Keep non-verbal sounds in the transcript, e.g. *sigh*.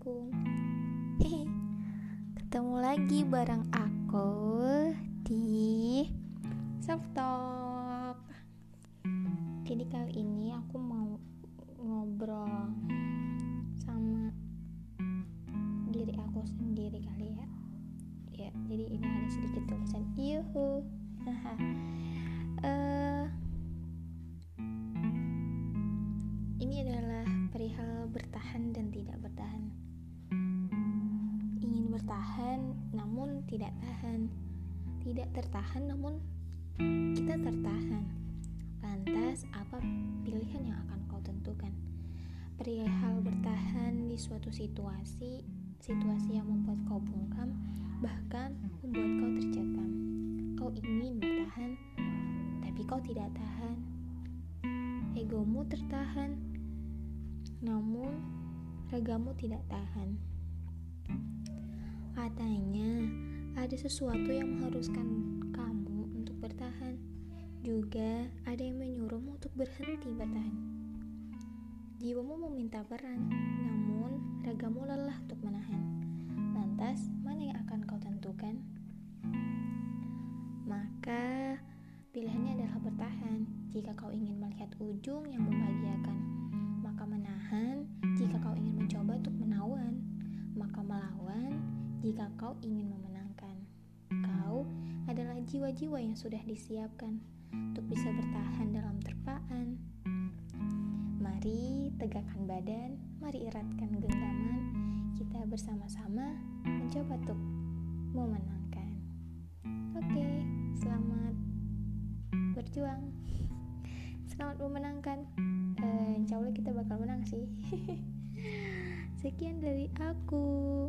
aku. Ketemu lagi bareng aku di softop Jadi kali ini aku mau ngobrol sama diri aku sendiri kali ya. Ya, jadi ini ada sedikit tulisan yuhu. uh, ini adalah perihal bertahan dan tidak bertahan bertahan namun tidak tahan. Tidak tertahan namun kita tertahan. Lantas apa pilihan yang akan kau tentukan? Perihal bertahan di suatu situasi situasi yang membuat kau bungkam bahkan membuat kau tercekam. Kau ingin bertahan tapi kau tidak tahan. Egomu tertahan namun ragamu tidak tahan Katanya, ada sesuatu yang mengharuskan kamu untuk bertahan. Juga ada yang menyuruhmu untuk berhenti bertahan. Jiwamu meminta peran, namun ragamu lelah untuk menahan. Lantas, mana yang akan kau tentukan? Maka, pilihannya adalah bertahan jika kau ingin melihat ujung yang membahagiakan. Maka menahan jika kau ingin mencoba untuk menawan. Maka melawan jika kau ingin memenangkan. Kau adalah jiwa-jiwa yang sudah disiapkan untuk bisa bertahan dalam terpaan. Mari tegakkan badan, mari eratkan genggaman, kita bersama-sama mencoba untuk memenangkan. Oke, selamat berjuang. Selamat memenangkan. Uh, insya Allah kita bakal menang sih. *laughs* Sekian dari aku.